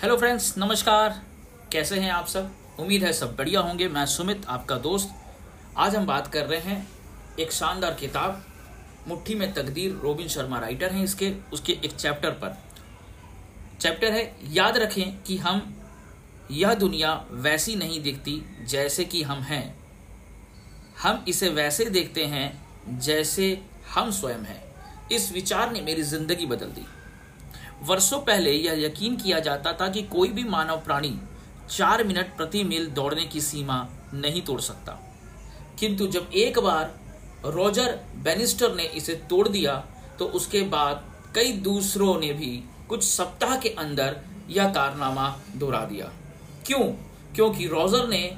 Hello friends नमस्कार। कैसे हैं आप सब? उम्मीद है सब बढ़िया होंगे। मैं सुमित, आपका दोस्त। आज हम बात कर रहे हैं एक शानदार किताब, मुट्ठी में तकदीर रोबिन शर्मा राइटर हैं इसके, उसके एक चैप्टर पर। चैप्टर है, याद रखें कि हम, यह दुनिया वैसी नहीं दिखती जैसे कि हम हैं। हम इसे वैसे देखते हैं जैसे हम स्वयं हैं। इस विचार ने मेरी ज़िंदगी बदल दी। वर्षों पहले यह यकीन किया जाता था कि कोई भी मानव प्राणी चार मिनट प्रति मील दौड़ने की सीमा नहीं तोड़ सकता। किंतु जब एक बार रोजर बेनिस्टर ने इसे तोड़ दिया तो उसके बाद कई दूसरों ने भी कुछ सप्ताह के अंदर यह कारनामा दोहरा दिया। क्यों? क्योंकि रोजर ने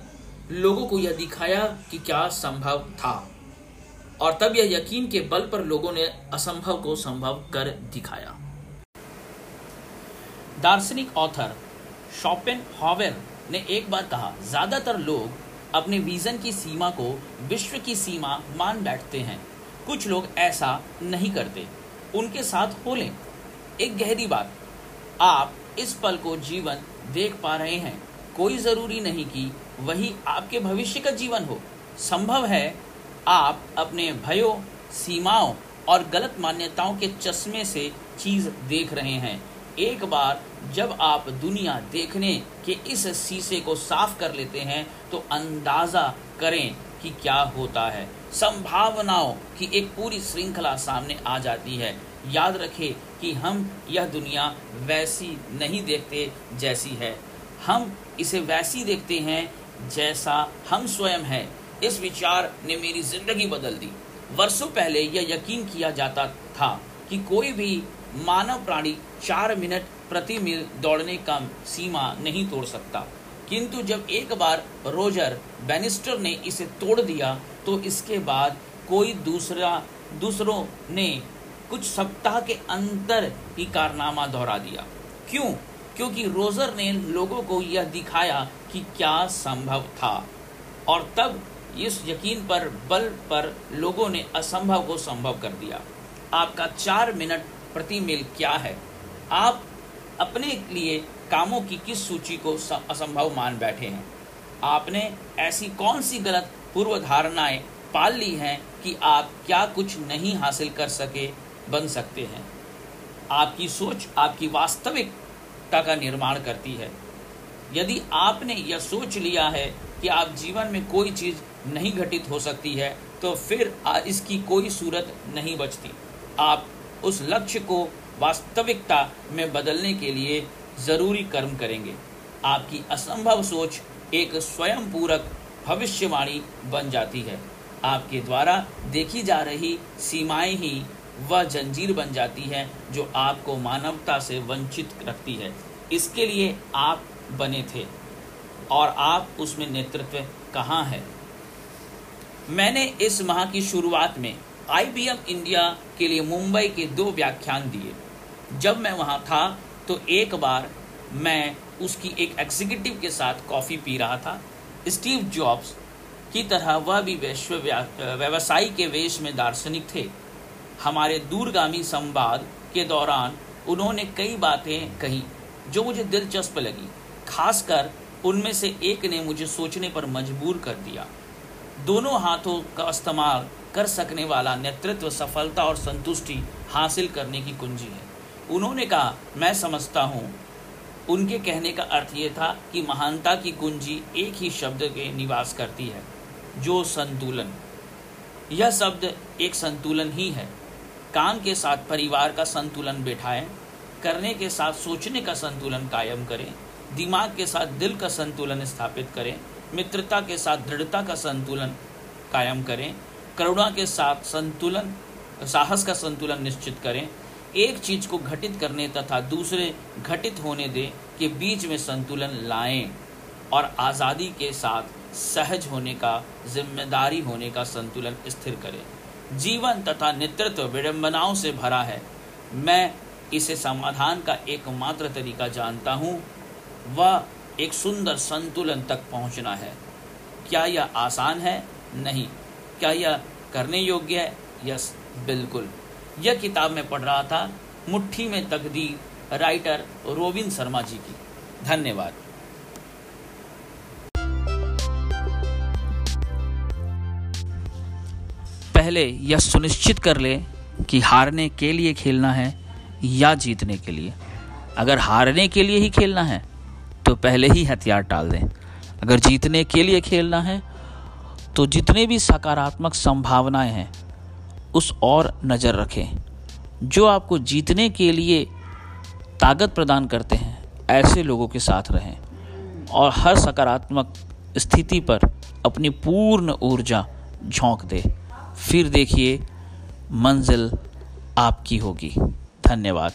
लोगों को यह दिखाया कि क्या संभव था। और तब यह यकीन के बल पर लोगों ने असंभव को संभव कर दिखाया। दार्शनिक ऑथर शॉपेन हॉवेर ने एक बार कहा, ज़्यादातर लोग अपने विजन की सीमा को विश्व की सीमा मान बैठते हैं। कुछ लोग ऐसा नहीं करते। उनके साथ हो लें एक गहरी बात, आप इस पल को जीवन देख पा रहे हैं। कोई ज़रूरी नहीं कि वही आपके भविष्य का जीवन हो। संभव है आप अपने भयों, सीमाओं और गलत मान्यताओं के चश्मे से चीज़ देख रहे हैं। एक बार जब आप दुनिया देखने के इस शीशे को साफ़ कर लेते हैं तो अंदाज़ा करें कि क्या होता है। संभावनाओं की एक पूरी श्रृंखला सामने आ जाती है। याद रखें कि हम यह दुनिया वैसी नहीं देखते जैसी है। हम इसे वैसी देखते हैं जैसा हम स्वयं हैं। इस विचार ने मेरी ज़िंदगी बदल दी। वर्षों पहले यह यकीन किया जाता था कि कोई भी मानव प्राणी चार मिनट प्रति मील दौड़ने का सीमा नहीं तोड़ सकता। किंतु जब एक बार रोजर बेनिस्टर ने इसे तोड़ दिया तो इसके बाद कोई दूसरा, दूसरों ने कुछ सप्ताह के अंतर ही कारनामा दोहरा दिया। क्यों? क्योंकि रोजर ने लोगों को यह दिखाया कि क्या संभव था। और तब इस यकीन पर बल पर लोगों ने असंभव को संभव कर दिया। आपका चार मिनट प्रति मील क्या है? आप अपने लिए कामों की किस सूची को असंभव मान बैठे हैं? आपने ऐसी कौन सी गलत पूर्व धारणाएँ पाल ली हैं कि आप क्या कुछ नहीं हासिल कर सके, बन सकते हैं? आपकी सोच आपकी वास्तविकता का निर्माण करती है। यदि आपने यह सोच लिया है कि आप जीवन में कोई चीज़ नहीं घटित हो सकती है तो फिर इसकी कोई सूरत नहीं बचती। आप उस लक्ष्य को वास्तविकता में बदलने के लिए ज़रूरी कर्म करेंगे। आपकी असंभव सोच एक स्वयं पूरक भविष्यवाणी बन जाती है। आपके द्वारा देखी जा रही सीमाएँ ही वह जंजीर बन जाती है जो आपको मानवता से वंचित रखती है। इसके लिए आप बने थे और आप उसमें नेतृत्व कहाँ है? मैंने इस माह की शुरुआत में आईबीएम इंडिया के लिए मुंबई के दो व्याख्यान दिए। जब मैं वहाँ था तो एक बार मैं उसकी एक एग्जीक्यूटिव के साथ कॉफ़ी पी रहा था। स्टीव जॉब्स की तरह वह भी वैश्व व्यवसायी के वेश में दार्शनिक थे। हमारे दूरगामी संवाद के दौरान उन्होंने कई बातें कही जो मुझे दिलचस्प लगी। खासकर उनमें से एक ने मुझे सोचने पर मजबूर कर दिया। दोनों हाथों का इस्तेमाल कर सकने वाला नेतृत्व, सफलता और संतुष्टि हासिल करने की कुंजी है। उन्होंने कहा, मैं समझता हूँ। उनके कहने का अर्थ ये था कि महानता की कुंजी एक ही शब्द के निवास करती है, जो संतुलन। यह शब्द एक संतुलन ही है। काम के साथ परिवार का संतुलन बैठाएँ, करने के साथ सोचने का संतुलन कायम करें, दिमाग के साथ दिल का संतुलन स्थापित करें, मित्रता के साथ दृढ़ता का संतुलन कायम करें करुणा के साथ संतुलन, साहस का संतुलन निश्चित करें। एक चीज़ को घटित करने तथा दूसरे घटित होने दे के बीच में संतुलन लाएँ और आज़ादी के साथ सहज होने का, ज़िम्मेदारी होने का संतुलन स्थिर करें। जीवन तथा नेतृत्व विडंबनाओं से भरा है। मैं इसे समाधान का एकमात्र तरीका जानता हूँ। वह एक सुंदर संतुलन तक पहुँचना है। क्या यह आसान है? नहीं। क्या यह करने योग्य है? यस बिल्कुल। यह किताब मैं पढ़ रहा था, मुट्ठी में तकदीर राइटर रोबिन शर्मा जी की। धन्यवाद। पहले यह सुनिश्चित कर ले कि हारने के लिए खेलना है या जीतने के लिए। अगर हारने के लिए ही खेलना है तो पहले ही हथियार टाल दें। अगर जीतने के लिए खेलना है तो जितने भी सकारात्मक संभावनाएँ हैं, उस और नज़र रखें। जो आपको जीतने के लिए ताकत प्रदान करते हैं, ऐसे लोगों के साथ रहें और हर सकारात्मक स्थिति पर अपनी पूर्ण ऊर्जा झोंक दे। फिर देखिए, मंजिल आपकी होगी। धन्यवाद।